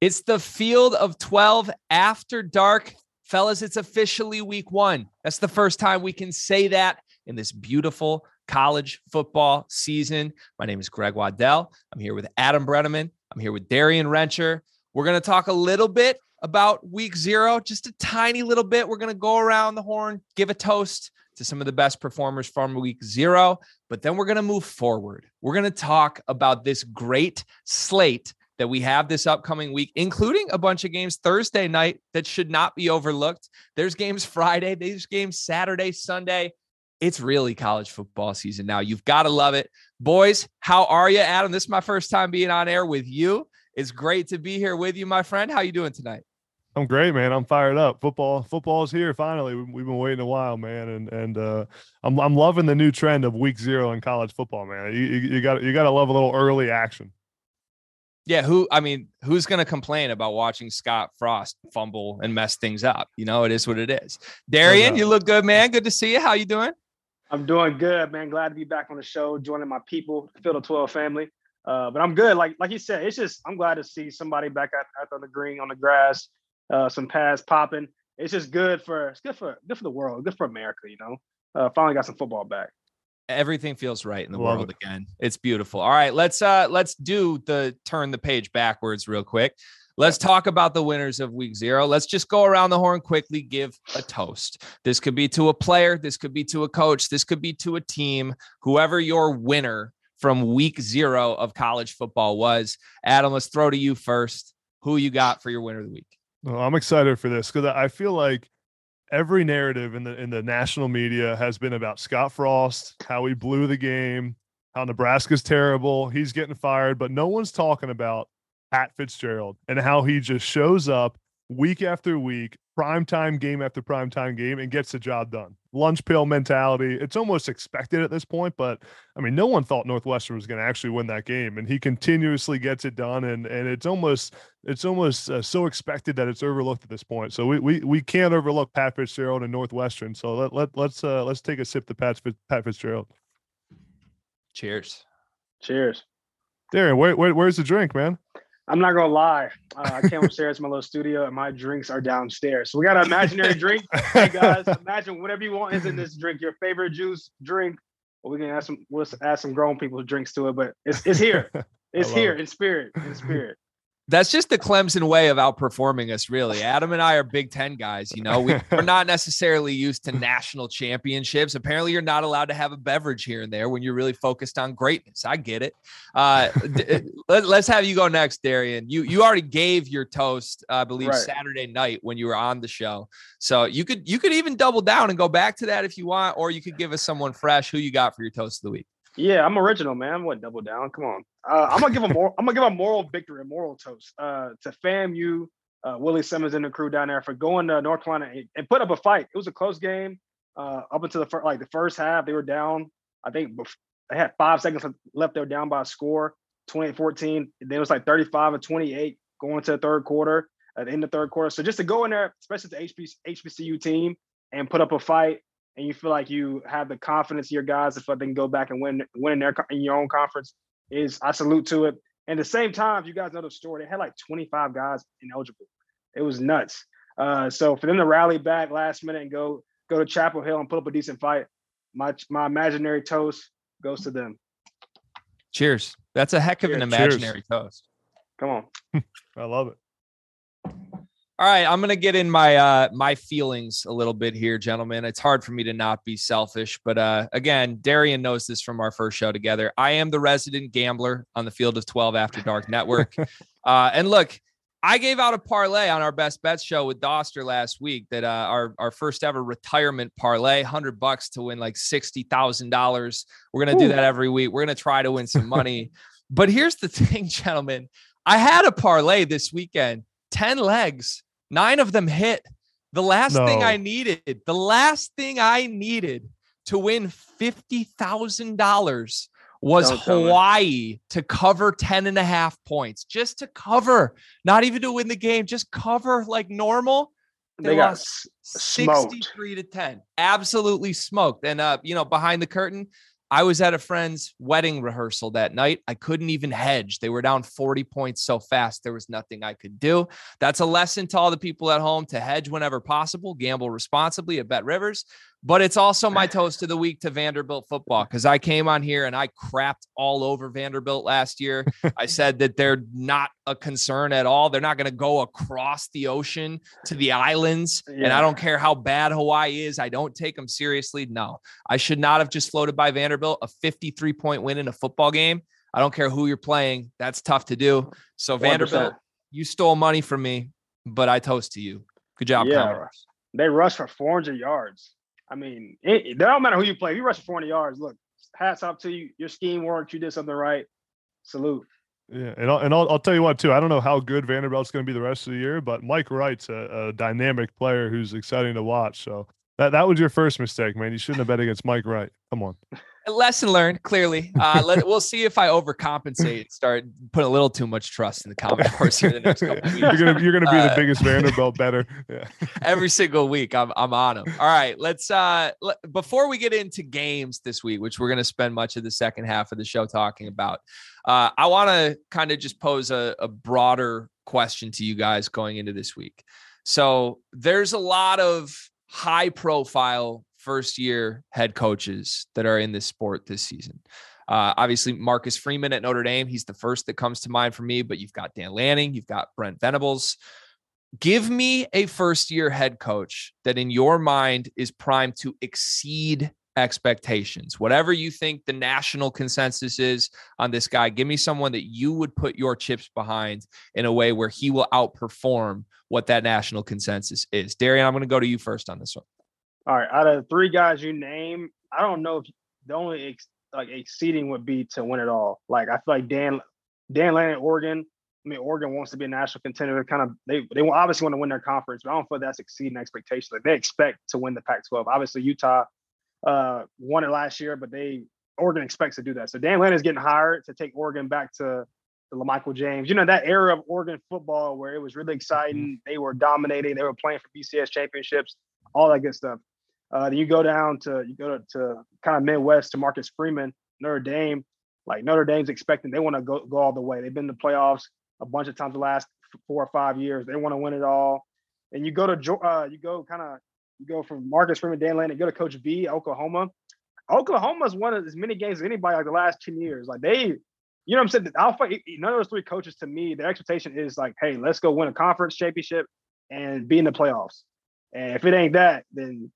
It's the field of 12 after dark. Fellas, it's officially week one. That's the first time we can say that in this beautiful college football season. My name is Greg Waddell. I'm here with Adam Breneman. I'm here with Darien Rencher. We're going to talk a little bit about week zero, just a tiny little bit. We're going to go around the horn, give a toast to some of the best performers from week zero, but then we're going to move forward. We're going to talk about this great slate that we have this upcoming week, including a bunch of games Thursday night that should not be overlooked. There's games Friday, there's games Saturday, Sunday. It's really college football season now. You've got to love it. Boys, how are you, Adam? This is my first time being on air with you. It's great to be here with you, my friend. How you doing tonight? I'm great, man. I'm fired up. Football, football's here finally. We've been waiting a while, man, and and uh, I'm I'm loving the new trend of week zero in college football, man. You you got you got to love a little early action. Yeah, who I mean, who's going to complain about watching Scott Frost fumble and mess things up? You know, it is what it is. Darien, you look good, man. Good to see you. How you doing? I'm doing good, man. Glad to be back on the show, joining my people, Field of 12 family. Uh, but I'm good. Like like you said, it's just I'm glad to see somebody back out, out on the green on the grass, uh, some pads popping. It's just good for it's good for good for the world, good for America. You know, uh, finally got some football back everything feels right in the Love world it. again. It's beautiful. All right, let's uh let's do the turn the page backwards real quick. Let's talk about the winners of week zero. Let's just go around the horn quickly, give a toast. This could be to a player, this could be to a coach, this could be to a team, whoever your winner from week zero of college football was. Adam, let's throw to you first. Who you got for your winner of the week? Well, I'm excited for this because I feel like every narrative in the in the national media has been about Scott Frost, how he blew the game, how Nebraska's terrible, he's getting fired, but no one's talking about Pat Fitzgerald and how he just shows up week after week, prime time game after prime time game, and gets the job done. Lunch pill mentality. It's almost expected at this point, but I mean, no one thought Northwestern was going to actually win that game, and he continuously gets it done. And and it's almost it's almost uh, so expected that it's overlooked at this point. So we we, we can't overlook Pat Fitzgerald and Northwestern. So let let let's uh, let's take a sip to Pat Pat Fitzgerald. Cheers. Cheers. Darren, where, where, where's the drink, man? I'm not gonna lie. Uh, I came upstairs to my little studio, and my drinks are downstairs. So we got an imaginary drink. Hey guys, imagine whatever you want is in this drink. Your favorite juice, drink. Or we can add some. We'll add some grown people's drinks to it, but it's it's here. It's here it. in spirit. In spirit that's just the Clemson way of outperforming us, really. Adam and I are Big Ten guys. You know, we, are not necessarily used to national championships. Apparently, you're not allowed to have a beverage here and there when you're really focused on greatness. I get it. Uh, d- let, us have you go next, Darien. You you already gave your toast, I believe, right. Saturday night when you were on the show. So you could you could even double down and go back to that if you want, or you could give us someone fresh. Who you got for your toast of the week? Yeah, I'm original, man. I'm gonna double down. Come on. Uh, I'm gonna give a more. I'm gonna give a moral victory, a moral toast uh, to FAMU, uh, Willie Simmons and the crew down there for going to North Carolina and, and put up a fight. It was a close game uh, up until the first, like the first half. They were down. I think they had five seconds left. They were down by a score, 28-14. Then it was like 35 and 28 going to the third quarter at the end of the third quarter. So just to go in there, especially the HBC, HBCU team, and put up a fight and you feel like you have the confidence in your guys if they can go back and win win in their in your own conference is I salute to it. And at the same time, you guys know the story. They had like 25 guys ineligible. It was nuts. Uh, so for them to rally back last minute and go go to Chapel Hill and put up a decent fight, my my imaginary toast goes to them. Cheers. That's a heck of an imaginary Cheers. toast. Come on. I love it. All right, I'm gonna get in my uh my feelings a little bit here, gentlemen. It's hard for me to not be selfish, but uh again, Darien knows this from our first show together. I am the resident gambler on the field of 12 After Dark Network. uh and look, I gave out a parlay on our best bets show with Doster last week that uh, our our first ever retirement parlay, hundred bucks to win like sixty thousand dollars. We're gonna Ooh. do that every week. We're gonna try to win some money. but here's the thing, gentlemen. I had a parlay this weekend, ten legs Nine of them hit. The last no. thing I needed, the last thing I needed to win $50,000 was Don't Hawaii to cover 10 and a half points, just to cover, not even to win the game, just cover like normal. They, they got 63 smoked. to 10. Absolutely smoked. And uh, you know, behind the curtain, I was at a friend's wedding rehearsal that night. I couldn't even hedge. They were down 40 points so fast, there was nothing I could do. That's a lesson to all the people at home to hedge whenever possible, gamble responsibly at Bet Rivers. But it's also my toast of the week to Vanderbilt football because I came on here and I crapped all over Vanderbilt last year. I said that they're not a concern at all. They're not going to go across the ocean to the islands. Yeah. And I don't care how bad Hawaii is. I don't take them seriously. No, I should not have just floated by Vanderbilt. A 53 point win in a football game. I don't care who you're playing. That's tough to do. So, 100%. Vanderbilt, you stole money from me, but I toast to you. Good job, yeah. They rushed for 400 yards. I mean, it, it don't matter who you play. If you rush for 400 yards, look, hats off to you. Your scheme worked. You did something right. Salute. Yeah, and I'll, and I'll, I'll tell you what too. I don't know how good Vanderbilt's going to be the rest of the year, but Mike Wright's a, a dynamic player who's exciting to watch. So that that was your first mistake, man. You shouldn't have bet against Mike Wright. Come on. lesson learned. Clearly, uh, let, we'll see if I overcompensate. Start putting a little too much trust in the Commodores here the next couple weeks. You're gonna you're gonna be uh, the biggest Vanderbilt better. Yeah. every single week, I'm I'm on them. All right, let's uh let, before we get into games this week, which we're gonna spend much of the second half of the show talking about. Uh, I want to kind of just pose a, a broader question to you guys going into this week. So there's a lot of high profile first year head coaches that are in this sport this season. Uh, obviously, Marcus Freeman at Notre Dame, he's the first that comes to mind for me, but you've got Dan Lanning, you've got Brent Venables. Give me a first year head coach that in your mind is primed to exceed expectations. Whatever you think the national consensus is on this guy, give me someone that you would put your chips behind in a way where he will outperform what that national consensus is. Darien, I'm going to go to you first on this one. All right, out of three guys you name, I don't know if the only ex, like exceeding would be to win it all. Like I feel like Dan Dan Lanning Oregon. I mean, Oregon wants to be a national contender. They're kind of they they obviously want to win their conference, but I don't feel that's exceeding expectations. Like they expect to win the Pac-12. Obviously, Utah uh, won it last year, but they Oregon expects to do that. So Dan Lanning is getting hired to take Oregon back to LaMichael James. You know that era of Oregon football where it was really exciting. Mm-hmm. They were dominating. They were playing for BCS championships, all that good stuff. Uh, then you go down to you go to, to kind of Midwest to Marcus Freeman, Notre Dame. Like Notre Dame's expecting they want to go go all the way. They've been to the playoffs a bunch of times the last four or five years. They want to win it all. And you go to uh, you go kind of you go from Marcus Freeman, Dan Lanning, go to Coach V, Oklahoma. Oklahoma's won as many games as anybody like the last 10 years. Like they, you know what I'm saying? Alpha, none of those three coaches to me, their expectation is like, hey, let's go win a conference championship and be in the playoffs. And if it ain't that, then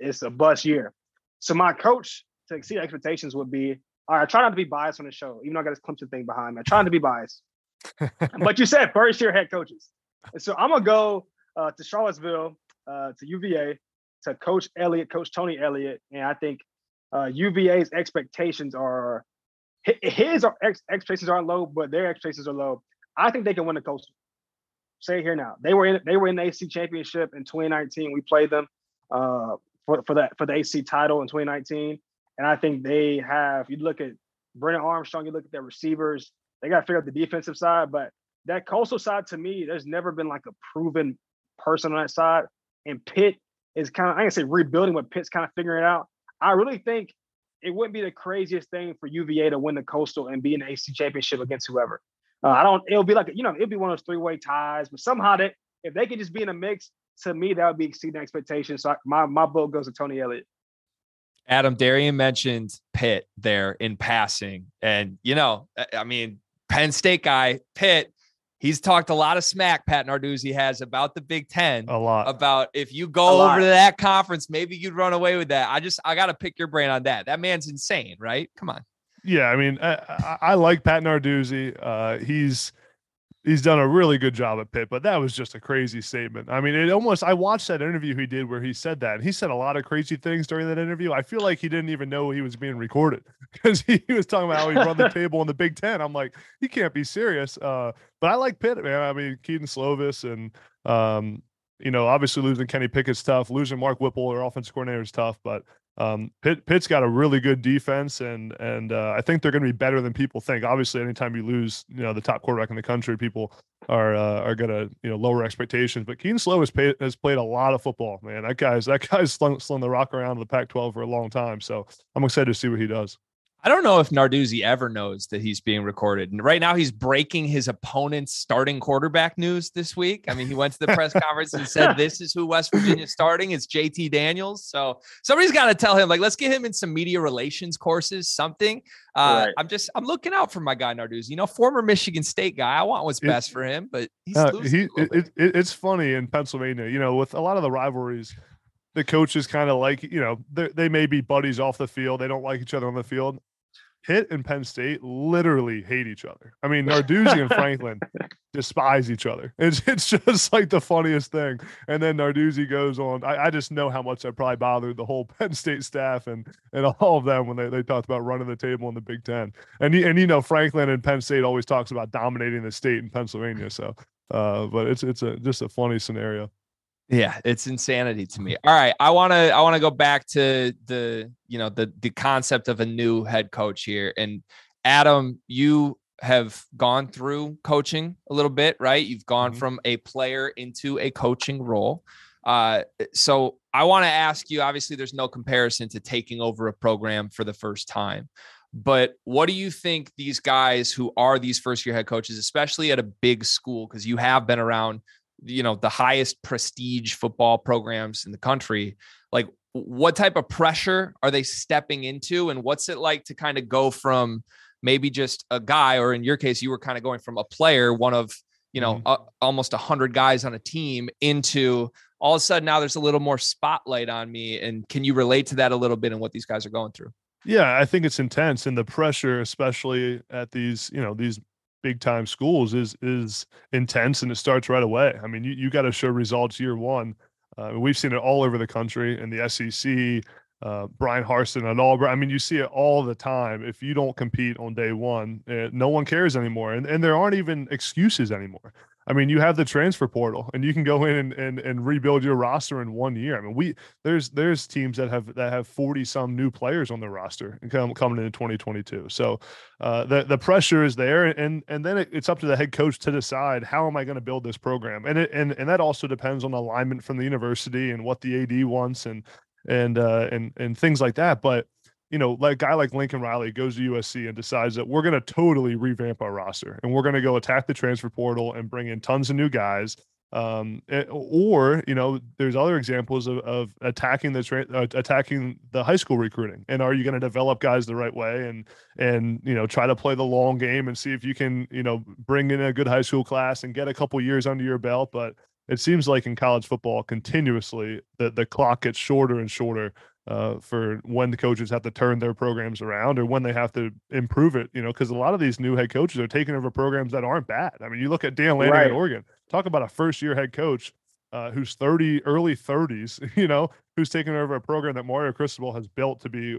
it's a bust year. So my coach to exceed expectations would be all right. I try not to be biased on the show, even though I got this Clemson thing behind me. I try not to be biased. but you said first year head coaches, and so I'm gonna go uh, to Charlottesville, uh, to UVA, to Coach Elliott, Coach Tony Elliott, and I think uh, UVA's expectations are his ex- expectations aren't low, but their expectations are low. I think they can win the Coastal. Say here now, they were in they were in the ACC championship in 2019. We played them. Uh, for, for that for the ACC title in 2019. And I think they have. You look at Brennan Armstrong, you look at their receivers. They got to figure out the defensive side, but that coastal side to me, there's never been like a proven person on that side. And Pitt is kind of I can say rebuilding, but Pitt's kind of figuring it out. I really think it wouldn't be the craziest thing for UVA to win the coastal and be in the ACC championship against whoever. Uh, I don't. It'll be like you know, it'll be one of those three way ties, but somehow that if they could just be in a mix, to me, that would be exceeding expectations. So my my vote goes to Tony Elliott. Adam Darien mentioned Pitt there in passing, and you know, I mean, Penn State guy Pitt. He's talked a lot of smack. Pat Narduzzi has about the Big Ten. A lot about if you go over to that conference, maybe you'd run away with that. I just I got to pick your brain on that. That man's insane, right? Come on. Yeah, I mean, I, I, I like Pat Narduzzi. Uh, he's he's done a really good job at Pitt, but that was just a crazy statement. I mean, it almost I watched that interview he did where he said that. And he said a lot of crazy things during that interview. I feel like he didn't even know he was being recorded because he, he, was talking about how he run the table in the Big Ten. I'm like, he can't be serious. Uh, but I like Pitt, man. I mean, Kedon Slovis and um, you know, obviously losing Kenny Pickett's tough, losing Mark Whipple, their offensive coordinator is tough, but um, Pitt, Pitt's got a really good defense, and and uh, I think they're going to be better than people think. Obviously, anytime you lose, you know, the top quarterback in the country, people are uh, are going to you know lower expectations. But Kedon Slovis, pay, has played a lot of football, man. That guy's that guy's slung, slung the rock around the Pac-12 for a long time. So I'm excited to see what he does. I don't know if Narduzzi ever knows that he's being recorded. And right now, he's breaking his opponent's starting quarterback news this week. I mean, he went to the press conference and said, "This is who West Virginia's starting. It's JT Daniels." So somebody's got to tell him, like, let's get him in some media relations courses, something. Uh, right. I'm just, I'm looking out for my guy Narduzzi. You know, former Michigan State guy. I want what's best for him, but he's uh, he. It, it, it's funny in Pennsylvania. You know, with a lot of the rivalries the coaches kind of like you know they may be buddies off the field they don't like each other on the field Pitt and Penn State literally hate each other. I mean, Narduzzi and Franklin despise each other. It's it's just like the funniest thing. And then Narduzzi goes on. I, I just know how much that probably bothered the whole Penn State staff and and all of them when they, they talked about running the table in the Big Ten. And and you know Franklin and Penn State always talks about dominating the state in Pennsylvania. So, uh, but it's it's a just a funny scenario. Yeah, it's insanity to me. All right, I want to I want to go back to the you know the the concept of a new head coach here. And Adam, you have gone through coaching a little bit, right? You've gone mm-hmm. from a player into a coaching role. Uh, so I want to ask you. Obviously, there's no comparison to taking over a program for the first time. But what do you think these guys who are these first year head coaches, especially at a big school, because you have been around you know the highest prestige football programs in the country like what type of pressure are they stepping into? And what's it like to kind of go from maybe just a guy or in your case you were kind of going from a player one of you know mm-hmm. a, almost 100 guys on a team into all of a sudden now there's a little more spotlight on me. And can you relate to that a little bit and what these guys are going through? Yeah i think it's intense and the pressure especially at these you know these big time schools is is intense and it starts right away. I mean, you, you got to show results year one. Uh, we've seen it all over the country in the SEC. Uh, Bryan Harsin and all. I mean, you see it all the time. If you don't compete on day one, uh, no one cares anymore, and and there aren't even excuses anymore. I mean, you have the transfer portal, and you can go in and, and, and rebuild your roster in one year. I mean, we there's there's teams that have that have forty some new players on their roster come, coming into 2022. So uh, the the pressure is there, and and then it, it's up to the head coach to decide how am I going to build this program, and it, and and that also depends on alignment from the university and what the AD wants and and uh, and and things like that. But you know, like a guy like Lincoln Riley goes to USC and decides that we're going to totally revamp our roster and we're going to go attack the transfer portal and bring in tons of new guys. Um, or you know, there's other examples of, of attacking the tra- uh, attacking the high school recruiting. And are you going to develop guys the right way and and you know try to play the long game and see if you can you know bring in a good high school class and get a couple years under your belt, but it seems like in college football continuously the, the clock gets shorter and shorter uh, for when the coaches have to turn their programs around or when they have to improve it, you know, because a lot of these new head coaches are taking over programs that aren't bad. I mean, you look at Dan Lanning right. in Oregon, talk about a first year head coach uh, who's 30, early 30s, you know, who's taking over a program that Mario Cristobal has built to be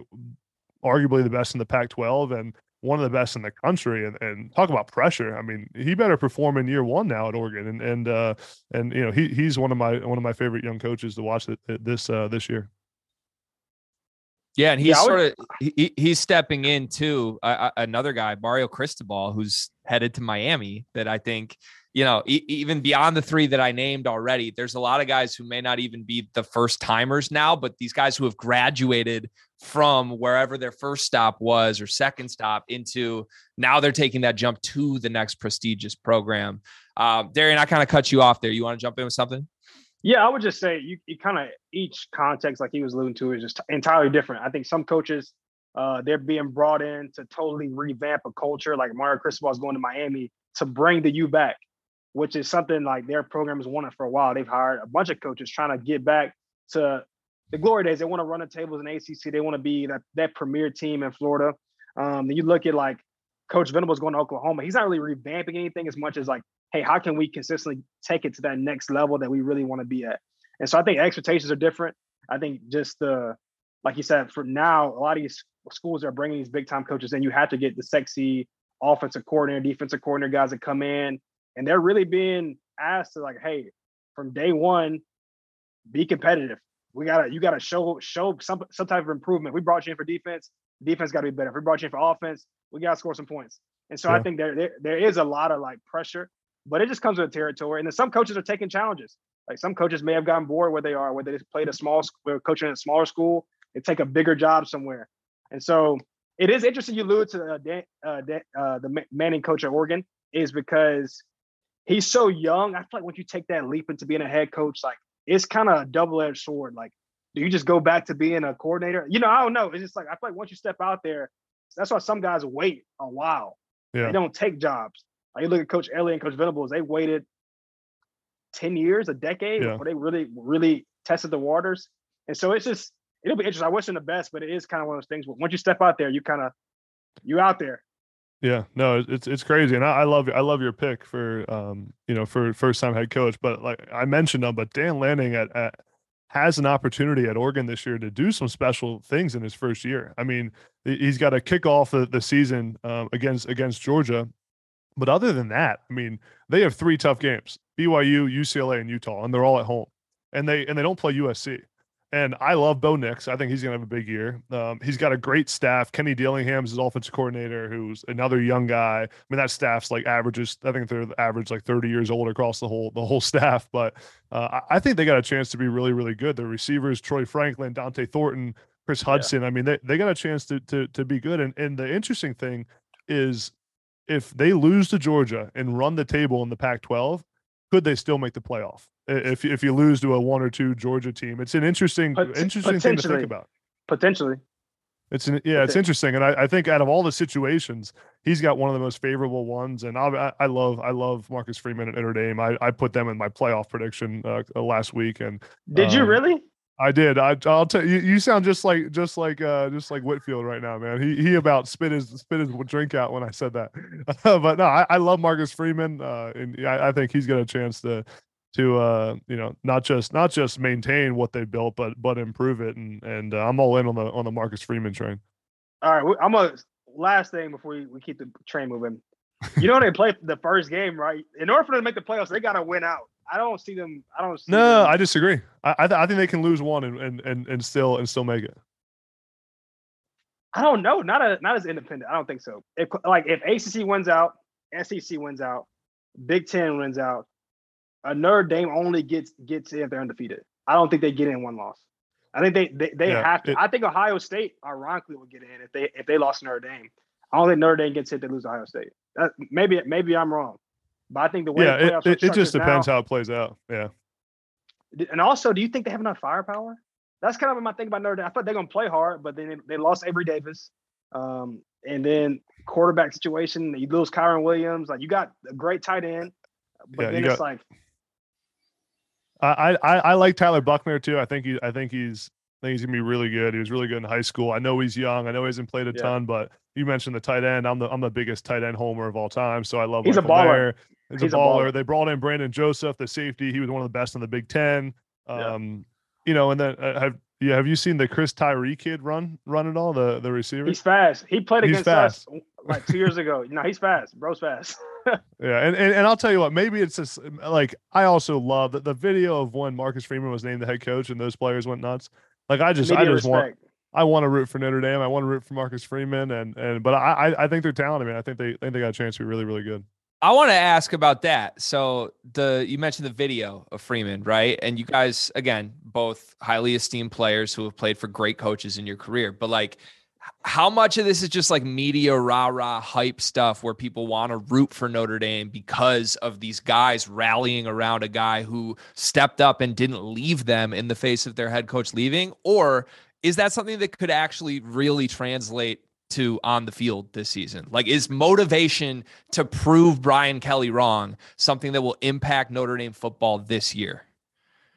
arguably the best in the Pac 12 and one of the best in the country and, and talk about pressure. I mean, he better perform in year one now at Oregon. And, and, uh, and, you know, he, he's one of my, one of my favorite young coaches to watch this, uh, this year. Yeah, and he's yeah, sort of he, he's stepping into uh, another guy, Mario Cristobal, who's headed to Miami. That I think you know, e- even beyond the three that I named already, there's a lot of guys who may not even be the first timers now, but these guys who have graduated from wherever their first stop was or second stop into now they're taking that jump to the next prestigious program. Um, Darien, I kind of cut you off there. You want to jump in with something? Yeah, I would just say you, you kind of each context, like he was alluding to, is just entirely different. I think some coaches, uh, they're being brought in to totally revamp a culture. Like Mario Cristobal is going to Miami to bring the U back, which is something like their program has wanted for a while. They've hired a bunch of coaches trying to get back to the glory days. They want to run the tables in ACC. They want to be that that premier team in Florida. Um, you look at like Coach Venables going to Oklahoma. He's not really revamping anything as much as like hey, how can we consistently take it to that next level that we really want to be at? And so I think expectations are different. I think just the, like you said, for now, a lot of these schools are bringing these big time coaches and you have to get the sexy offensive coordinator, defensive coordinator guys that come in and they're really being asked to like, hey, from day one, be competitive. we gotta you gotta show show some some type of improvement. We brought you in for defense. Defense got to be better. If we brought you in for offense, we gotta score some points. And so. I think there, there there is a lot of like pressure, but it just comes with territory. And then some coaches are taking challenges. Like some coaches may have gotten bored where they are, where they just played a small, where coaching in a smaller school, they take a bigger job somewhere. And so it is interesting. You allude to uh, Dan, uh, Dan, uh, the Manning coach at Oregon is because he's so young. I feel like once you take that leap into being a head coach, like it's kind of a double edged sword. Like, do you just go back to being a coordinator? You know, I don't know. It's just like I feel like once you step out there, that's why some guys wait a while. Yeah. They don't take jobs. Like you look at Coach Elliott and Coach Venables, they waited 10 years, a decade yeah. before they really, really tested the waters. And so it's just, it'll be interesting. I wish them the best, but it is kind of one of those things. Once you step out there, you kind of, you out there. Yeah, no, it's it's crazy, and I, I, love I love your pick for um you know for first time head coach. But like I mentioned him, but Dan Lanning at, at has an opportunity at Oregon this year to do some special things in his first year. I mean, he's got to kick off the, the season um, against against Georgia, but other than that, I mean, they have three tough games: BYU, UCLA, and Utah, and they're all at home. And they and they don't play USC. And I love Bo Nix. I think he's going to have a big year. Um, he's got a great staff. Kenny Dillingham's his offensive coordinator, who's another young guy. I mean, that staff's like averages. I think they're the average like 30 years old across the whole the whole staff. But uh, I think they got a chance to be really really good. The receivers, Troy Franklin, Dont'e Thornton, Chris Hutson. Yeah. I mean, they, they got a chance to to to be good. And and the interesting thing is, if they lose to Georgia and run the table in the Pac-12, could they still make the playoff? if if you lose to a one or two Georgia team. It's an interesting Pot- interesting thing to think about. Potentially. It's an, yeah, it's interesting, and I, I think out of all the situations, he's got one of the most favorable ones. And I, I love I love Marcus Freeman at Notre Dame. I, I put them in my playoff prediction uh, last week. And did um, you really? I did. I, will tell you. You sound just like just like uh just like Whitfield right now, man. He he about spit his spit his drink out when I said that. but no, I, I love Marcus Freeman, uh, and I, I think he's got a chance to to uh you know not just not just maintain what they built but but improve it and and uh, i'm all in on the on the marcus freeman train all right i'm a last thing before we, we keep the train moving you know they play the first game right in order for them to make the playoffs they got to win out i don't see them i don't no them. i disagree i I, th- I think they can lose one and, and and and still and still make it i don't know not a not as independent i don't think so if like if acc wins out sec wins out big ten wins out a Notre Dame only gets gets in if they're undefeated. I don't think they get in one loss. I think they they, they yeah, have to. It, I think Ohio State ironically would get in if they if they lost Notre Dame. I don't think Notre Dame gets hit. They lose Ohio State. That, maybe maybe I'm wrong, but I think the way yeah, it, it, it just depends now, how it plays out. Yeah. And also, do you think they have enough firepower? That's kind of my thing about Notre Dame. I thought they're gonna play hard, but then they, they lost Avery Davis, um, and then quarterback situation. You lose Kyren Williams. Like you got a great tight end, but yeah, then it's got, like I, I I like Tyler Buchner too. I think he I think he's I think he's gonna be really good. He was really good in high school. I know he's young. I know he hasn't played a yeah. ton, but you mentioned the tight end. I'm the I'm the biggest tight end homer of all time. So I love. He's a baller. He's, he's a, baller. a, baller. They brought in Brandon Joseph, the safety. He was one of the best in the Big Ten. Um, yeah. you know, and then uh, have yeah, have you seen the Chris Tyree kid run run at all? The the receiver. He's fast. He played he's against fast. us like two years ago. No, he's fast. Bro's fast. yeah, and, and and I'll tell you what, maybe it's just like I also love that the video of when Marcus Freeman was named the head coach and those players went nuts. Like I just Media I just respect. want I want to root for Notre Dame. I want to root for Marcus Freeman and and but I I think they're talented, I man. I think they I think they got a chance to be really really good. I want to ask about that. So the you mentioned the video of Freeman, right? And you guys again, both highly esteemed players who have played for great coaches in your career, but like how much of this is just like media rah rah hype stuff where people want to root for Notre Dame because of these guys rallying around a guy who stepped up and didn't leave them in the face of their head coach leaving? Or is that something that could actually really translate to on the field this season? Like, is motivation to prove Brian Kelly wrong something that will impact Notre Dame football this year?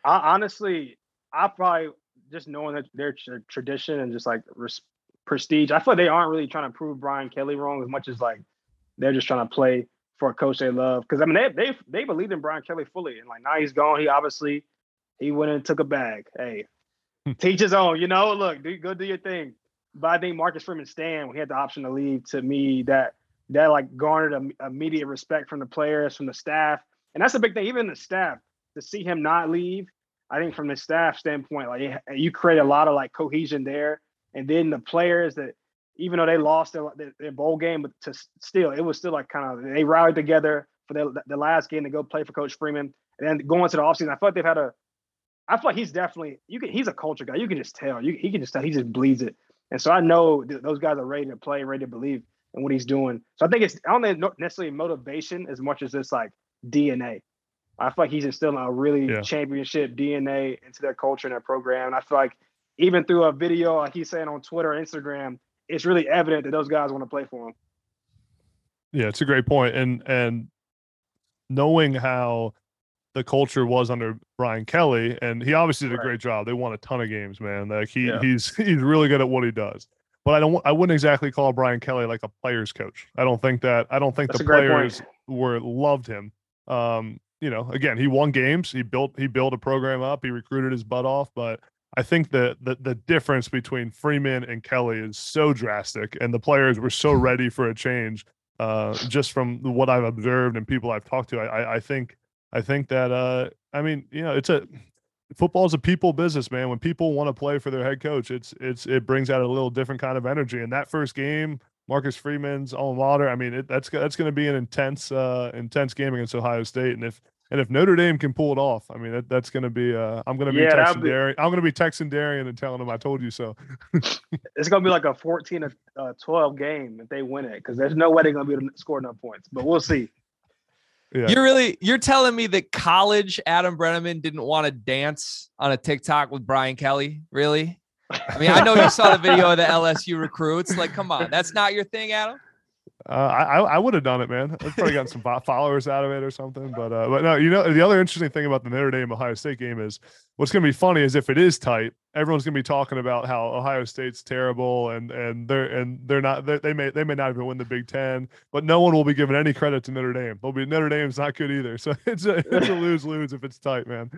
I, honestly, I probably just knowing that their tradition and just like res- prestige. I feel like they aren't really trying to prove Brian Kelly wrong as much as like they're just trying to play for a coach they love. Because I mean, they they they believed in Brian Kelly fully, and like now he's gone. He obviously he went and took a bag. Hey, teach his own. You know, look, do go do your thing. But I think Marcus Freeman when he had the option to leave. To me, that that like garnered a, immediate respect from the players, from the staff, and that's a big thing. Even the staff to see him not leave I think from the staff standpoint, like you create a lot of like cohesion there, and then the players that even though they lost their, their bowl game, but to still it was still like kind of they rallied together for the the last game to go play for Coach Freeman, and then going to the offseason. I feel like they've had a. I feel like he's definitely you can. He's a culture guy. You can just tell. You, he can just tell. He just bleeds it. And so I know those guys are ready to play, ready to believe in what he's doing. So I think it's I don't think necessarily motivation as much as it's like DNA. I feel like he's instilling a really yeah. championship DNA into their culture and their program. And I feel like even through a video like he's saying on Twitter or Instagram, it's really evident that those guys want to play for him. Yeah, it's a great point. And and knowing how the culture was under Brian Kelly, and he obviously did a great job. They won a ton of games, man. Like he yeah. he's he's really good at what he does. But I don't I wouldn't exactly call Brian Kelly like a players coach. I don't think that I don't think That's the players were loved him. Um, you know, again, he won games. He built he built a program up. He recruited his butt off. But I think that the the difference between Freeman and Kelly is so drastic, and the players were so ready for a change. Uh, just from what I've observed and people I've talked to, I, I think I think that uh, I mean, you know, it's a football is a people business, man. When people want to play for their head coach, it's it's it brings out a little different kind of energy. And that first game, Marcus Freeman's alma mater. I mean, it, that's that's going to be an intense uh, intense game against Ohio State. And if and if Notre Dame can pull it off, I mean that, that's going to be. Uh, I'm going to be yeah, texting be, Darien. I'm going to be texting Darien and telling him I told you so. it's going to be like a 14 to uh, 12 game if they win it because there's no way they're going to be able to score enough points. But we'll see. Yeah. You're really you're telling me that college Adam Breneman didn't want to dance on a TikTok with Brian Kelly? Really? I mean, I know you saw the video of the LSU recruits. Like, come on, that's not your thing, Adam. Uh, I I would have done it, man. I've probably gotten some followers out of it or something. But uh, but no, you know the other interesting thing about the Notre Dame Ohio State game is what's going to be funny is if it is tight, everyone's going to be talking about how Ohio State's terrible and and they're and they're not they're, they may they may not even win the Big Ten, but no one will be giving any credit to Notre Dame. They'll be Notre Dame's not good either. So it's a it's a lose lose if it's tight, man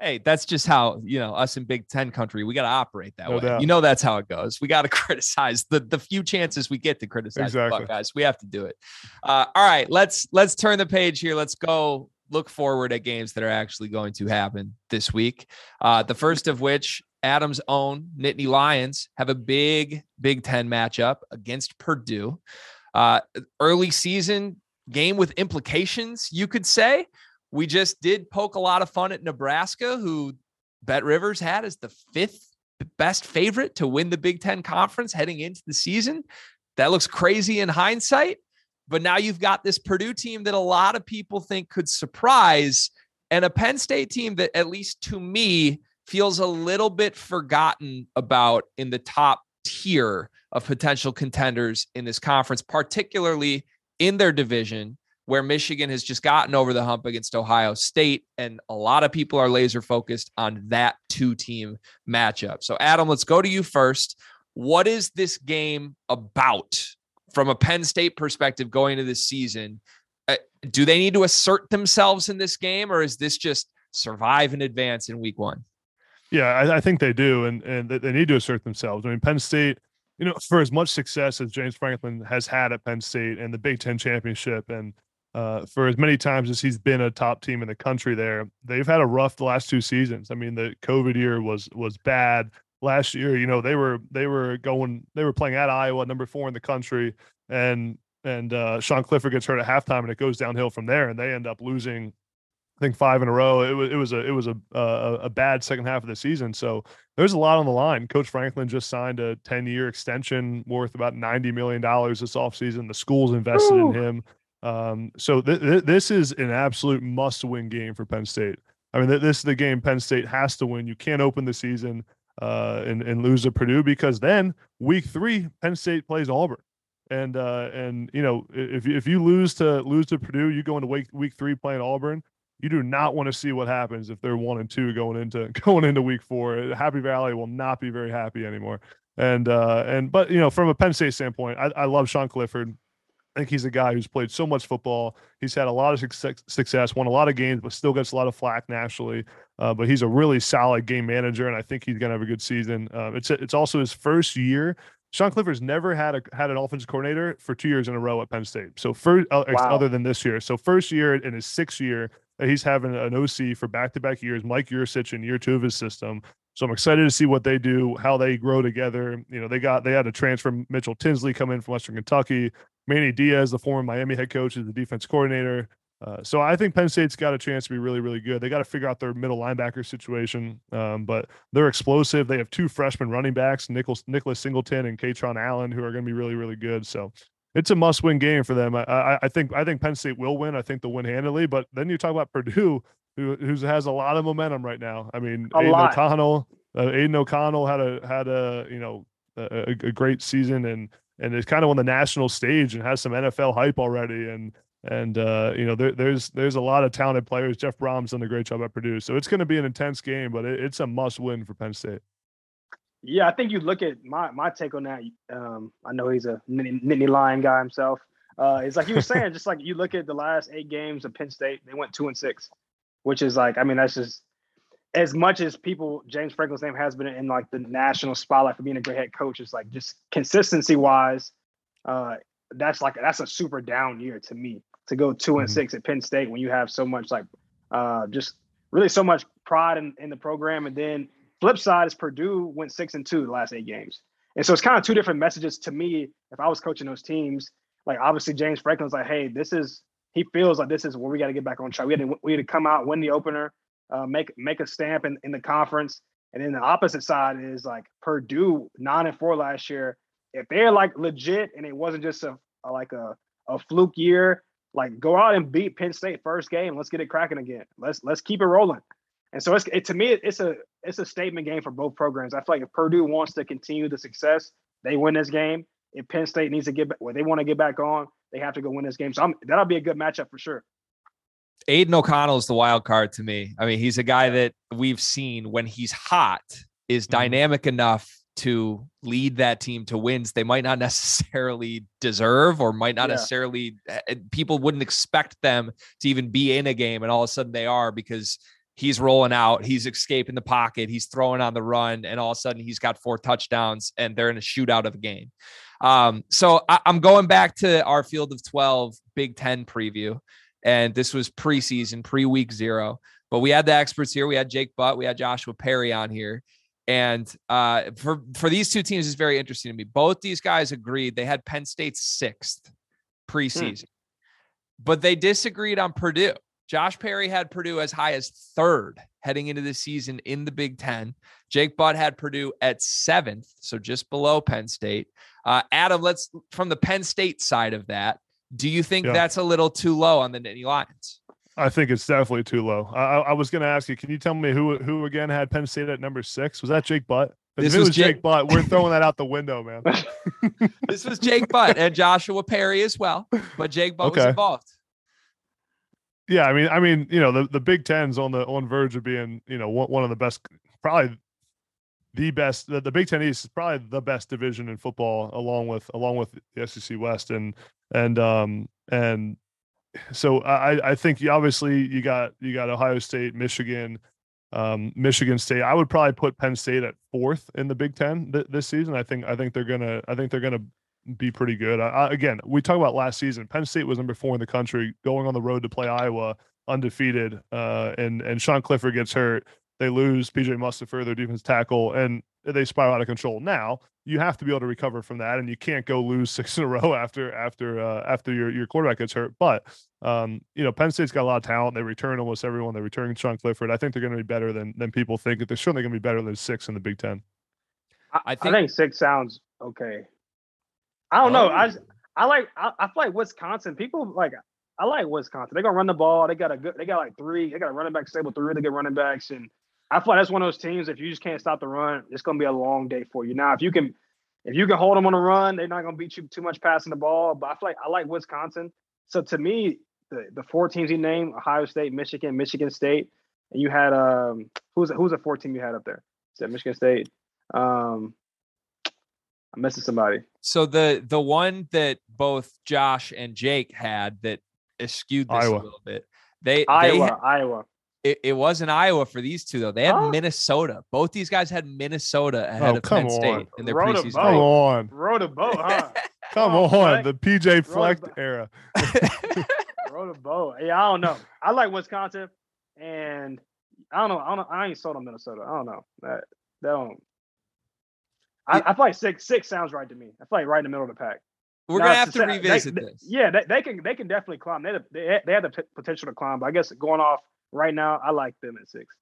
hey, that's just how you know us in Big Ten country. We got to operate that no way. Doubt. You know that's how it goes. We got to criticize the the few chances we get to criticize exactly. the Buckeyes. We have to do it. Uh, all right, let's let's turn the page here. Let's go look forward at games that are actually going to happen this week. Uh, the first of which. Adams' own Nittany Lions have a big Big Ten matchup against Purdue. Uh, early season game with implications, you could say. We just did poke a lot of fun at Nebraska, who Bet Rivers had as the fifth best favorite to win the Big Ten conference heading into the season. That looks crazy in hindsight. But now you've got this Purdue team that a lot of people think could surprise, and a Penn State team that, at least to me, feels a little bit forgotten about in the top tier of potential contenders in this conference, particularly in their division where Michigan has just gotten over the hump against Ohio State. And a lot of people are laser focused on that two team matchup. So, Adam, let's go to you first. What is this game about from a Penn State perspective going into this season? Uh, do they need to assert themselves in this game, or is this just survive in advance in week one? Yeah, I, I think they do, and and they need to assert themselves. I mean, Penn State, you know, for as much success as James Franklin has had at Penn State and the Big Ten championship, and uh, for as many times as he's been a top team in the country there they've had a rough the last two seasons i mean the covid year was was bad last year you know they were they were going they were playing at iowa number four in the country and and uh, sean clifford gets hurt at halftime and it goes downhill from there and they end up losing I think five in a row. It was it was a it was a, a a bad second half of the season. So there's a lot on the line. Coach Franklin just signed a 10 year extension worth about 90 million dollars this offseason. The school's invested Ooh. in him. Um, so th- th- this is an absolute must-win game for Penn State. I mean, th- this is the game Penn State has to win. You can't open the season uh, and and lose to Purdue because then week three Penn State plays Auburn, and uh, and you know if if you lose to lose to Purdue, you go into week week three playing Auburn. You do not want to see what happens if they're one and two going into going into week four. Happy Valley will not be very happy anymore. And uh, and but you know from a Penn State standpoint, I, I love Sean Clifford. I think he's a guy who's played so much football. He's had a lot of success, won a lot of games, but still gets a lot of flack nationally. Uh, but he's a really solid game manager, and I think he's going to have a good season. Um, it's it's also his first year. Sean Clifford's never had a had an offensive coordinator for two years in a row at Penn State. So first, uh, wow. other than this year, so first year in his sixth year, he's having an OC for back to back years, Mike Yurcich in year two of his system. So I'm excited to see what they do, how they grow together. You know, they got they had a transfer Mitchell Tinsley come in from Western Kentucky. Manny Diaz, the former Miami head coach, is the defense coordinator. Uh, so I think Penn State's got a chance to be really, really good. They got to figure out their middle linebacker situation, um, but they're explosive. They have two freshman running backs, Nicholas, Nicholas Singleton and Kaytron Allen, who are going to be really, really good. So it's a must-win game for them. I, I, I, think I think Penn State will win. I think they'll win handily. But then you talk about Purdue, who who has a lot of momentum right now. I mean, a Aidan lot. O'Connell, uh, Aidan O'Connell had a had a you know a, a great season and and is kind of on the national stage and has some NFL hype already. And and uh, you know, there, there's there's a lot of talented players. Jeff Brohm's done a great job at Purdue, so it's going to be an intense game, but it, it's a must win for Penn State. Yeah, I think you look at my my take on that. Um, I know he's a Nittany Lion guy himself. Uh, it's like you were saying, just like you look at the last eight games of Penn State, they went two and six, which is like, I mean, that's just as much as people James Franklin's name has been in like the national spotlight for being a great head coach. It's like just consistency wise, uh, that's like that's a super down year to me to go 2 and mm-hmm. six at Penn State when you have so much like uh, just really so much pride in, in the program. And then flip side is Purdue went six and two the last eight games. And so it's kind of two different messages to me. If I was coaching those teams, like obviously James Franklin's like, hey, this is he feels like this is where we got to get back on track. We had to we had to come out, win the opener, uh, make make a stamp in, in the conference. And then the opposite side is like Purdue nine and four last year. If they're like legit and it wasn't just a, a like a, a fluke year, like go out and beat Penn State first game. Let's get it cracking again. Let's let's keep it rolling. And so it's it, to me it's a it's a statement game for both programs. I feel like if Purdue wants to continue the success, they win this game. If Penn State needs to get back, well, they want to get back on, they have to go win this game. So I'm, that'll be a good matchup for sure. Aidan O'Connell is the wild card to me. I mean, he's a guy that we've seen when he's hot is mm-hmm. dynamic enough to lead that team to wins they might not necessarily deserve or might not yeah. necessarily eh, eh, people wouldn't expect them to even be in a game and all of a sudden they are because he's rolling out he's escaping the pocket he's throwing on the run and all of a sudden he's got four touchdowns and they're in a shootout of a game um, so I, i'm going back to our field of 12 big 10 preview and this was preseason pre-week zero but we had the experts here we had jake butt we had joshua perry on here and uh, for for these two teams, is very interesting to me. Both these guys agreed they had Penn State sixth preseason, hmm. but they disagreed on Purdue. Josh Perry had Purdue as high as third heading into the season in the Big Ten. Jake Butt had Purdue at seventh, so just below Penn State. Uh, Adam, let's from the Penn State side of that. Do you think yeah. that's a little too low on the Nittany Lions? I think it's definitely too low. I, I was going to ask you, can you tell me who who again had Penn State at number six? Was that Jake Butt? This was, was Jake, Jake Butt. We're throwing that out the window, man. this was Jake Butt and Joshua Perry as well, but Jake Butt okay. was involved. Yeah, I mean, I mean, you know, the, the Big Ten's on the on verge of being, you know, one, one of the best, probably the best. The, the Big Ten East is probably the best division in football, along with along with the SEC West, and and um and so I, I think obviously you got you got Ohio State, Michigan, um, Michigan State. I would probably put Penn State at fourth in the Big Ten th- this season. I think I think they're gonna I think they're gonna be pretty good. I, I, again, we talk about last season. Penn State was number four in the country, going on the road to play Iowa undefeated, uh, and and Sean Clifford gets hurt. They lose PJ Mustipher, their defense tackle, and they spiral out of control. Now you have to be able to recover from that, and you can't go lose six in a row after after uh, after your your quarterback gets hurt. But um, you know, Penn State's got a lot of talent. They return almost everyone. They return Sean Clifford. I think they're going to be better than than people think. They're certainly going to be better than six in the Big Ten. I, I, think, I think, six sounds okay. I don't know. I I like I, I feel like Wisconsin. People like I like Wisconsin. They're gonna run the ball. They got a good. They got like three. They got a running back stable, three really good running backs, and I feel like that's one of those teams. If you just can't stop the run, it's going to be a long day for you. Now, if you can, if you can hold them on the run, they're not going to beat you too much passing the ball. But I feel like I like Wisconsin. So to me, the, the four teams you named: Ohio State, Michigan, Michigan State, and you had um who's who's the four team you had up there? Said Michigan State. Um, I'm missing somebody. So the the one that both Josh and Jake had that skewed this Iowa. a little bit. They Iowa, they, Iowa. It, it wasn't Iowa for these two though. They had huh? Minnesota. Both these guys had Minnesota ahead oh, of Penn on. State in their Rode preseason. Come on, rode a boat, huh? Come Oh, on, the PJ Fleck back. era. Roll the boat. Yeah, I don't know. I like Wisconsin, and I don't know. I don't know. I ain't sold on Minnesota. I don't know. That that don't. I, I feel like six six sounds right to me. I feel like right in the middle of the pack. We're Now, gonna have to revisit they- this. Yeah, they, they can they can definitely climb. They they they have the potential to climb. But I guess going off right now, I like them at six.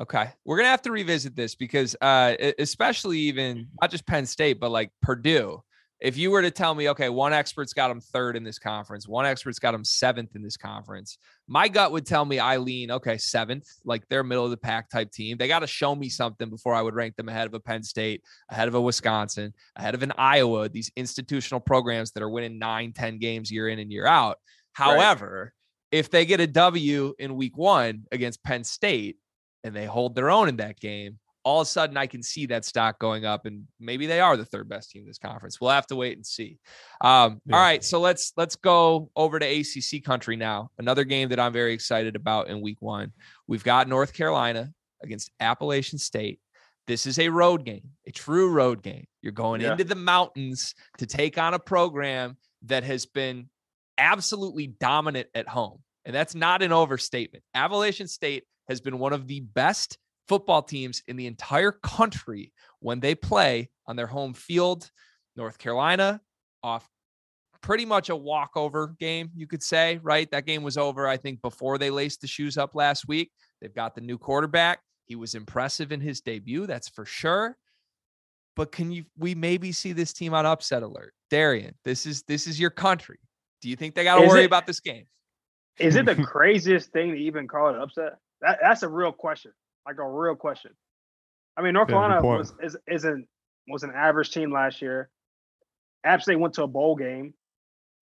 Okay. We're going to have to revisit this because, uh, especially even not just Penn State, but like Purdue. If you were to tell me, okay, one expert's got them third in this conference, one expert's got them seventh in this conference, my gut would tell me I lean, okay, seventh, like they're middle of the pack type team. They got to show me something before I would rank them ahead of a Penn State, ahead of a Wisconsin, ahead of an Iowa, these institutional programs that are winning nine, ten games year in and year out. However, if they get a W in week one against Penn State, and they hold their own in that game, all of a sudden I can see that stock going up, and maybe they are the third best team in this conference. We'll have to wait and see. Um, Yeah. All right, so let's let's go over to ACC country now. Another game that I'm very excited about in Week One. We've got North Carolina against Appalachian State. This is a road game, a true road game. You're going Yeah. into the mountains to take on a program that has been absolutely dominant at home. And that's not an overstatement. Appalachian State has been one of the best football teams in the entire country when they play on their home field. North Carolina off pretty much a walkover game, you could say, right? That game was over, I think, before they laced the shoes up last week. They've got the new quarterback. He was impressive in his debut, that's for sure. But can you we maybe see this team on upset alert? Darien, this is this is your country. Do you think they got to worry it- about this game? Is it the craziest thing to even call it an upset? That that's a real question, like a real question. I mean, North Carolina was is isn't was an average team last year. App State went to a bowl game.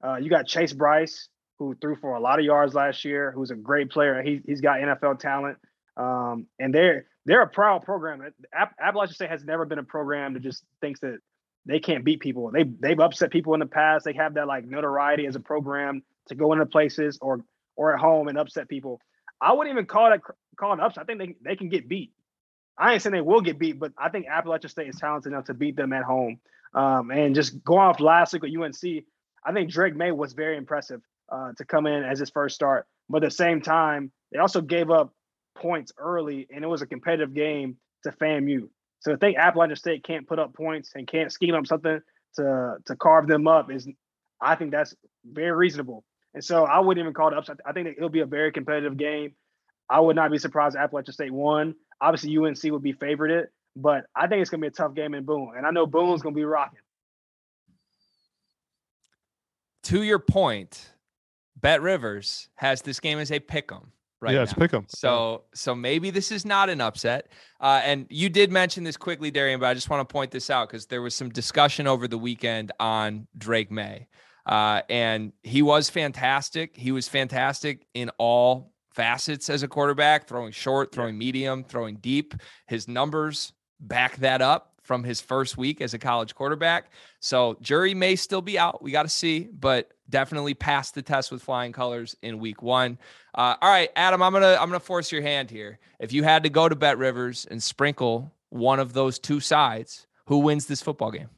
Uh, you got Chase Brice, who threw for a lot of yards last year, who's a great player. He he's got NFL talent, um, and they're they're a proud program. App, Appalachian State has never been a program that just thinks that they can't beat people. They they've upset people in the past. They have that like notoriety as a program to go into places or or at home and upset people. I wouldn't even call that call it upset. I think they they can get beat. I ain't saying they will get beat, but I think Appalachian State is talented enough to beat them at home. Um, and just going off last week with UNC, I think Drake Maye was very impressive uh, to come in as his first start. But at the same time, they also gave up points early, and it was a competitive game to FAMU. So to think Appalachian State can't put up points and can't scheme up something to to carve them up is, I think that's very reasonable. And so I wouldn't even call it upset. I think it'll be a very competitive game. I would not be surprised Appalachian State won. Obviously, UNC would be favored it, but I think it's gonna be a tough game in Boone, and I know Boone's gonna be rocking. To your point, Bet Rivers has this game as a pick 'em right yeah, now. it's pick 'em. So so maybe this is not an upset. Uh, and you did mention this quickly, Darien, but I just want to point this out because there was some discussion over the weekend on Drake Maye. Uh, and he was fantastic. He was fantastic in all facets as a quarterback, throwing short, throwing medium, throwing deep. His numbers back that up from his first week as a college quarterback. So jury may still be out. We got to see, but definitely passed the test with flying colors in week one. Uh, all right, Adam, I'm gonna I'm gonna force your hand here. If you had to go to Bet Rivers and sprinkle one of those two sides, who wins this football game?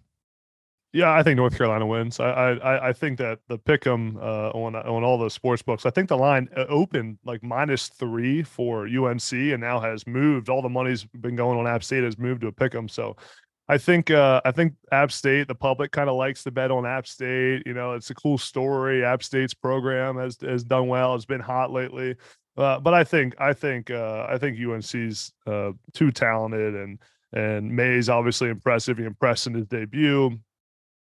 Yeah, I think North Carolina wins. I I, I think that the pick'em uh, on on all the sports books. I think the line uh, opened like minus three for UNC, and now has moved. All the money's been going on App State has moved to a pick'em. So I think uh, I think App State, the public kind of likes to bet on App State. You know, it's a cool story. App State's program has has done well. It's been hot lately. Uh, but I think I think uh, I think UNC's uh, too talented, and and Maye's obviously impressive. He impressed in his debut.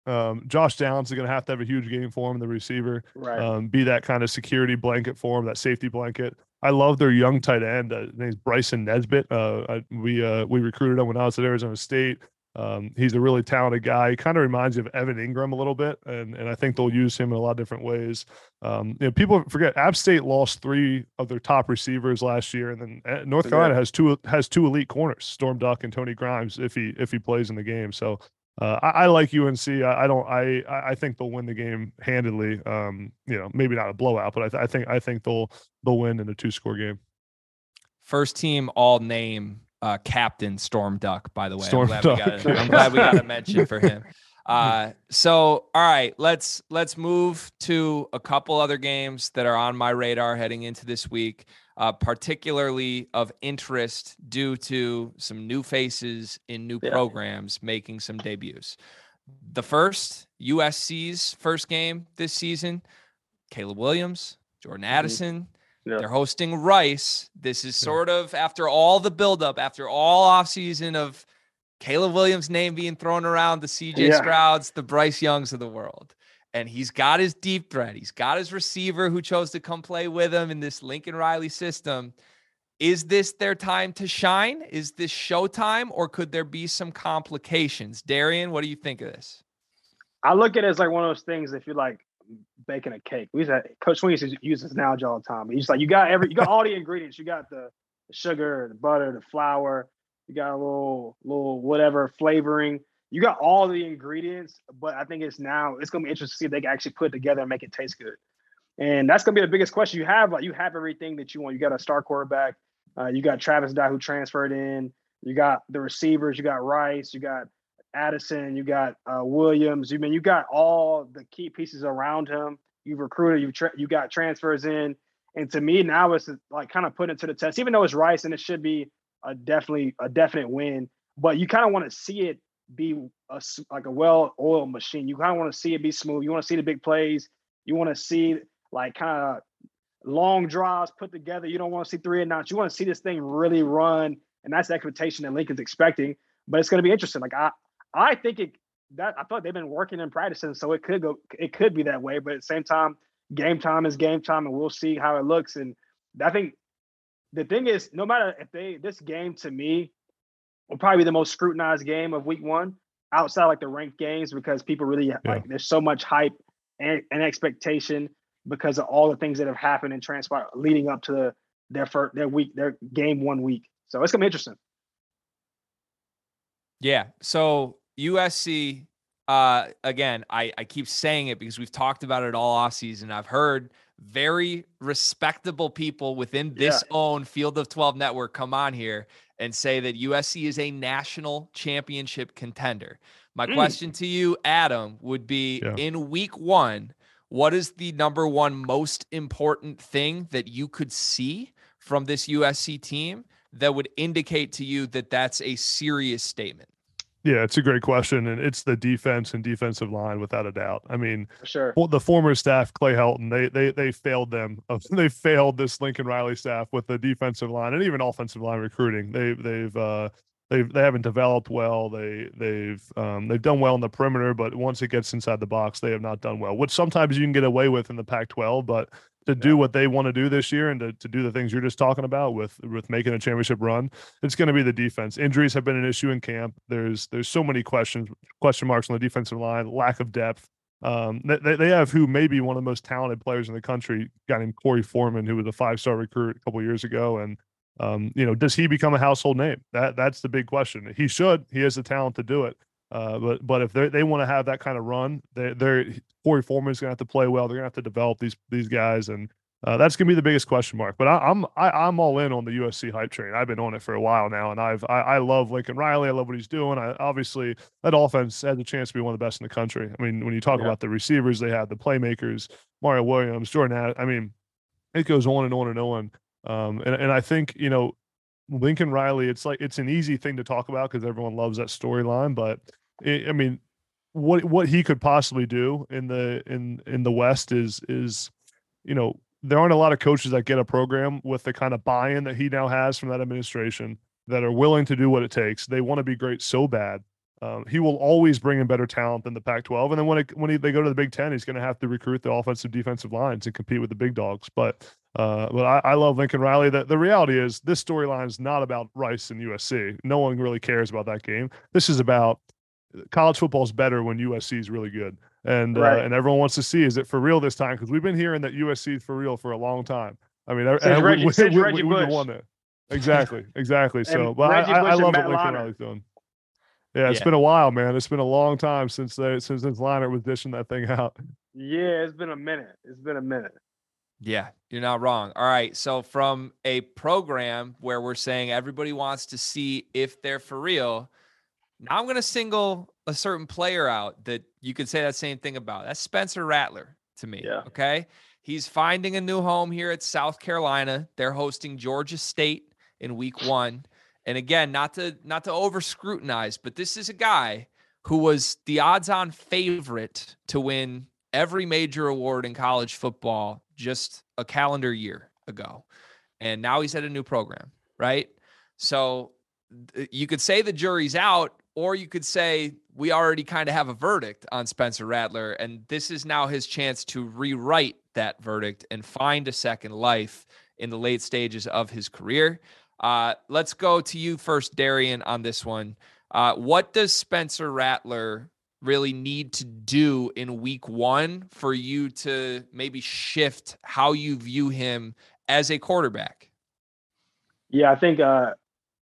Um, Josh Downs is going to have to have a huge game for him, the receiver. Right. Um, be that kind of security blanket for him, that safety blanket. I love their young tight end. Uh, his name's Bryson Nesbit. Uh, I, we uh, we recruited him when I was at Arizona State. Um, he's a really talented guy. He kind of reminds you of Evan Engram a little bit, and and I think they'll use him in a lot of different ways. Um, you know, people forget App State lost three of their top receivers last year, and then uh, North Yeah. Carolina has two has two elite corners, Storm Duck and Tony Grimes, if he if he plays in the game. So uh, I, I like UNC. I, I don't. I I think they'll win the game handedly. Um, you know, maybe not a blowout, but I, th- I think I think they'll they'll win in a two score game. First team all name uh, captain Storm Duck, by the way. Storm I'm glad, Duck. We got a, I'm glad we got a mention for him. Uh, so all right, let's let's move to a couple other games that are on my radar heading into this week, uh, particularly of interest due to some new faces in new Yeah. programs making some debuts. The first USC's first game this season, Caleb Williams, Jordan Addison. Yeah. They're hosting Rice. This is Yeah. sort of after all the buildup, after all offseason of Caleb Williams' name being thrown around, the CJ Yeah. Strouds, the Bryce Youngs of the world. And he's got his deep threat. He's got his receiver who chose to come play with him in this Lincoln Riley system. Is this their time to shine? Is this showtime, or could there be some complications? Darien, what do you think of this? I look at it as like one of those things. If you're like baking a cake, we used to, Coach used to use this analogy all the time. He's like, you got every, you got all the ingredients. You got the, the sugar, the butter, the flour. You got a little, little whatever flavoring. You got all the ingredients, but I think it's now it's gonna be interesting to see if they can actually put together and make it taste good. And that's gonna be the biggest question you have. Like you have everything that you want. You got a star quarterback. Uh, you got Travis Dye who transferred in. You got the receivers. You got Rice. You got Addison, you got uh, Williams. You mean you got all the key pieces around him. You've recruited. You tra- you got transfers in, and to me now it's like kind of putting it to the test. Even though it's Rice and it should be a definitely a definite win, but you kind of want to see it be a like a well-oiled machine. You kind of want to see it be smooth. You want to see the big plays. You want to see like kind of long drives put together. You don't want to see three and outs. You want to see this thing really run, and that's the expectation that Lincoln's expecting. But it's going to be interesting. Like I, I think it that I thought they've been working and practicing, so it could go, it could be that way. But at the same time, game time is game time, and we'll see how it looks. And I think the thing is, no matter if they this game to me probably be the most scrutinized game of week one outside like the ranked games because people really like there's so much hype and, and expectation because of all the things that have happened and transpired leading up to the, their first their week their game one week. So it's gonna be interesting. Yeah. So USC, uh, again, I, I keep saying it because we've talked about it all off season. I've heard very respectable people within this own Field of 12 network come on here and say that USC is a national championship contender. My Mm. question to you, Adam, would be Yeah. in week one, what is the number one most important thing that you could see from this USC team that would indicate to you that that's a serious statement? Yeah, it's a great question, and it's the defense and defensive line without a doubt. I mean, For sure. well, the former staff, Clay Helton, they they they failed them. They failed this Lincoln Riley staff with the defensive line and even offensive line recruiting. They they've uh they've they haven't developed well. They they've um they've done well in the perimeter, but once it gets inside the box, they have not done well. Which sometimes you can get away with in the Pac-12, but to do what they want to do this year and to, to do the things you're just talking about with with making a championship run, it's going to be the defense. Injuries have been an issue in camp. There's there's so many questions question marks on the defensive line, lack of depth. Um, they, they have who may be one of the most talented players in the country, a guy named Korey Foreman, who was a five star recruit a couple years ago. And um, you know, does he become a household name? That that's the big question. He should. He has the talent to do it. Uh, but but if they they want to have that kind of run, they they're Korey Foreman's gonna have to play well. They're gonna have to develop these these guys, and uh, that's gonna be the biggest question mark. But I, I'm I, I'm all in on the USC hype train. I've been on it for a while now, and I've I, I love Lincoln Riley. I love what he's doing. I obviously that offense has a chance to be one of the best in the country. I mean, when you talk Yeah. about the receivers, they have the playmakers, Mario Williams, Jordan. I mean, it goes on and on and on. Um, and and I think you know Lincoln Riley. It's like it's an easy thing to talk about because everyone loves that storyline, but I mean, what what he could possibly do in the in in the West is is, you know, there aren't a lot of coaches that get a program with the kind of buy-in that he now has from that administration that are willing to do what it takes. They want to be great so bad. Um, he will always bring in better talent than the Pac-12, and then when it, when he, they go to the Big Ten, he's going to have to recruit the offensive defensive lines and compete with the big dogs. But uh, but I, I love Lincoln Riley. The, the reality is this storyline is not about Rice and USC. No one really cares about that game. This is about college football is better when USC is really good, and Right. uh, and everyone wants to see is it for real this time because we've been hearing that USC is for real for a long time. I mean, Since and Reggie- since Reggie we've been Bush. wanting it. Exactly, exactly. So, And but I, Reggie I, I love Matt what Lincoln Riley's doing. Yeah, it's Yeah. been a while, man. It's been a long time since they since since Leinart was dishing that thing out. Yeah, it's been a minute. It's been a minute. Yeah, you're not wrong. All right. So, from a program where we're saying everybody wants to see if they're for real, now I'm going to single a certain player out that you could say that same thing about. That's Spencer Rattler to me. Yeah. Okay. He's finding a new home here at South Carolina. They're hosting Georgia State in week one. And again, not to not to over scrutinize, but this is a guy who was the odds-on favorite to win every major award in college football just a calendar year ago. And now he's at a new program, right? So you could say the jury's out, or you could say we already kind of have a verdict on Spencer Rattler, and this is now his chance to rewrite that verdict and find a second life in the late stages of his career. Uh, let's go to you first, Darien, on this one. Uh, what does Spencer Rattler really need to do in week one for you to maybe shift how you view him as a quarterback? Yeah, I think uh,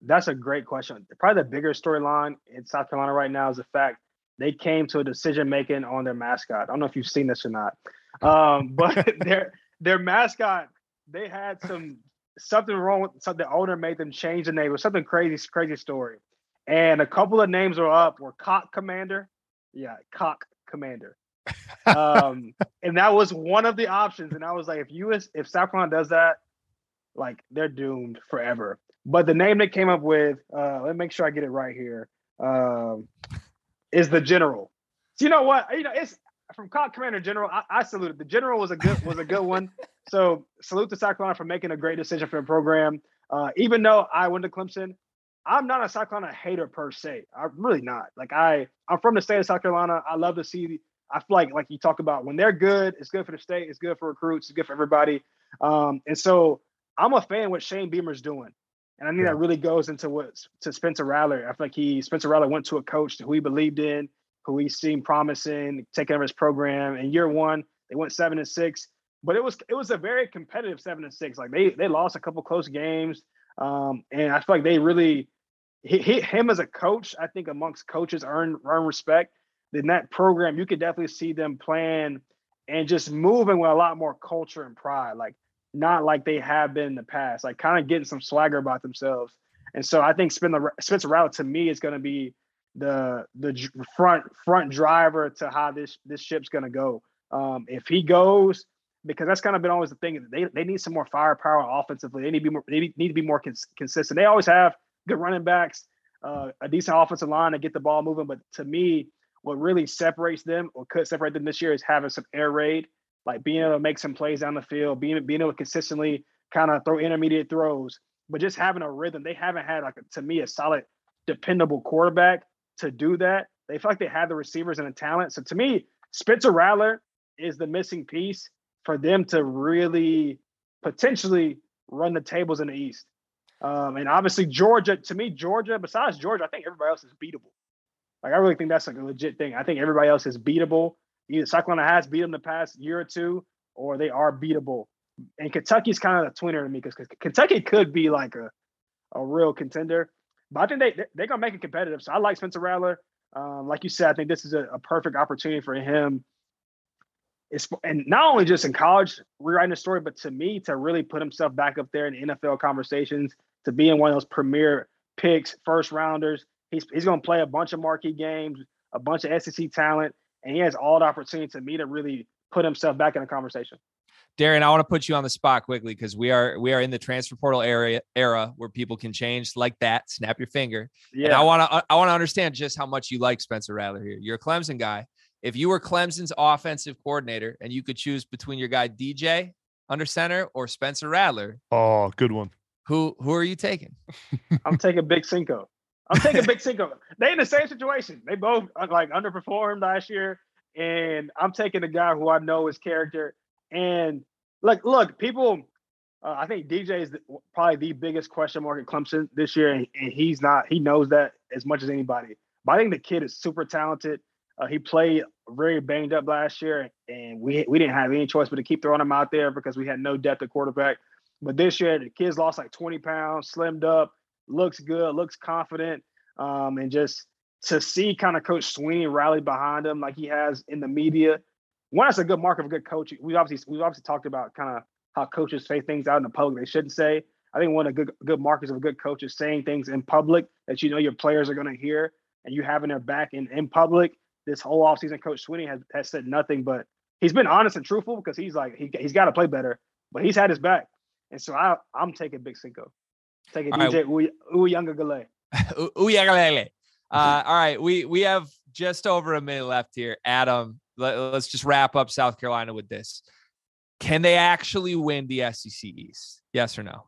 that's a great question. Probably the bigger storyline in South Carolina right now is the fact they came to a decision making on their mascot. I don't know if you've seen this or not, um, but their their mascot they had some something wrong with something. The owner made them change the name. It was something crazy, crazy story. And a couple of names were up were Cock Commander. Yeah, Cock Commander. um, and that was one of the options. And I was like, if US if South Carolina does that, like they're doomed forever. But the name they came up with, uh, let me make sure I get it right here, um, is the General. So you know what? You know, it's from Commander General. I, I salute it. The General was a good was a good one. So salute to South Carolina for making a great decision for the program. Uh, even though I went to Clemson, I'm not a South Carolina hater per se. I'm really not. Like I, I'm from the state of South Carolina. I love to see. I feel like, like you talk about, when they're good, it's good for the state. It's good for recruits. It's good for everybody. Um, and so I'm a fan what Shane Beamer's doing. And I think yeah. that really goes into what to Spencer Rattler. I feel like he Spencer Rattler went to a coach who he believed in, who he seemed promising, taking over his program. In year one, they went seven and six, but it was it was a very competitive seven and six. Like they they lost a couple close games, um, and I feel like they really hit him as a coach. I think amongst coaches earn earn respect. In that program, you could definitely see them playing and just moving with a lot more culture and pride. Like not like they have been in the past, like kind of getting some swagger about themselves. And so I think Spencer, Rattler to me is going to be the the front front driver to how this this ship's going to go. Um, if he goes, because that's kind of been always the thing. They they need some more firepower offensively. They need to be more. They need to be more cons- consistent. They always have good running backs, uh, a decent offensive line to get the ball moving. But to me, what really separates them or could separate them this year is having some air raid like being able to make some plays down the field, being being able to consistently kind of throw intermediate throws, but just having a rhythm. They haven't had like to me a solid, dependable quarterback to do that. They feel like they have the receivers and the talent. So to me, Spencer Rattler is the missing piece for them to really potentially run the tables in the East. Um, and obviously Georgia, to me, Georgia, besides Georgia, I think everybody else is beatable. Like I really think that's like a legit thing. I think everybody else is beatable either Carolina has beat them the past year or two, or they are beatable. And Kentucky's kind of the twinner to me because Kentucky could be like a, a real contender. But I think they they're gonna make it competitive. So I like Spencer Rattler. Um, like you said, I think this is a, a, perfect opportunity for him. It's and not only just in college rewriting the story, but to me to really put himself back up there in NFL conversations, to be in one of those premier picks, first rounders. He's he's gonna play a bunch of marquee games, a bunch of SEC talent and he has all the opportunity to me to really put himself back in the conversation. Darren, I want to put you on the spot quickly because we are we are in the transfer portal area era where people can change like that. Snap your finger. Yeah. And I want to I want to understand just how much you like Spencer Rattler here. You're a Clemson guy. If you were Clemson's offensive coordinator and you could choose between your guy DJ under center or Spencer Rattler, oh, good one. Who who are you taking? I'm taking Big Cinco. I'm taking Big Cinco. They in the same situation. They both uh, like underperformed last year, and I'm taking a guy who I know his character. And like, look, people. Uh, I think DJ is the, probably the biggest question mark at Clemson this year, and, and, he's not. He knows that as much as anybody. But I think the kid is super talented. Uh, he played very banged up last year, and we we didn't have any choice but to keep throwing him out there because we had no depth at quarterback. But this year, the kid's lost like 20 pounds, slimmed up looks good, looks confident, um, and just to see kind of Coach Swinney rally behind him like he has in the media. One, that's a good mark of a good coach. We obviously we've obviously talked about kind of how coaches say things out in the public they shouldn't say. I think one of the good good markers of a good coach is saying things in public that you know your players are going to hear. and you having their back in, in public. This whole offseason, Coach Swinney has, has said nothing but he's been honest and truthful because he's like he, he's got to play better, but he's had his back. And so I I'm taking Big Cinco. Taking All DJ right. Uiagalelei. Uiagalelei. Uh, all right, we we have just over a minute left here. Adam, let, us just wrap up South Carolina with this. Can they actually win the SEC East? Yes or no?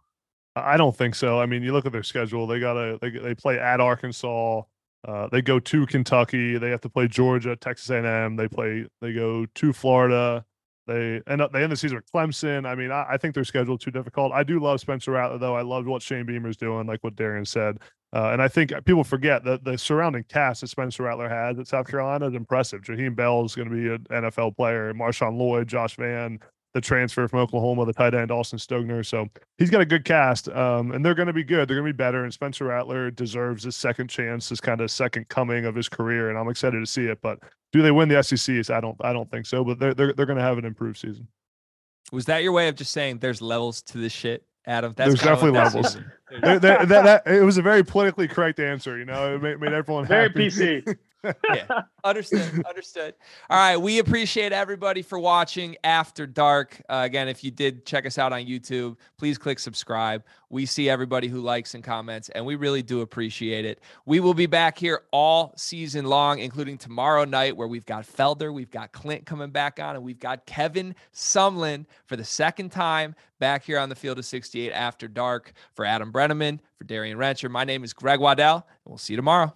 I don't think so. I mean, you look at their schedule; they got to they, they play at Arkansas. Uh, they go to Kentucky. They have to play Georgia, Texas A&M. They play. They go to Florida. They end up they end the season with Clemson. I mean, I, I think their schedule too difficult. I do love Spencer Rattler though. I love what Shane Beamer's doing, like what Darien said. Uh, and I think people forget that the surrounding cast that Spencer Rattler has at South Carolina is impressive. Jaheim Bell is going to be an NFL player. Marshawn Lloyd, Josh Vann, the transfer from Oklahoma, the tight end Austin Stogner. So he's got a good cast, um, and they're going to be good. They're going to be better. And Spencer Rattler deserves his second chance, this kind of second coming of his career, and I'm excited to see it. But do they win the SEC? I don't, I don't think so. But they're they're, they're going to have an improved season. Was that your way of just saying there's levels to this shit? Adam. That's There's definitely levels. There, there, that, that, it was a very politically correct answer. You know, it made, made everyone very happy. PC. yeah, understood. Understood. All right, we appreciate everybody for watching After Dark. Uh, again, if you did check us out on YouTube, please click subscribe. We see everybody who likes and comments, and we really do appreciate it. We will be back here all season long, including tomorrow night, where we've got Felder, we've got Clint coming back on, and we've got Kevin Sumlin for the second time back here on the field of 68 After Dark. For Adam Breneman, for Darien Rencher. my name is Greg Waddell, and we'll see you tomorrow.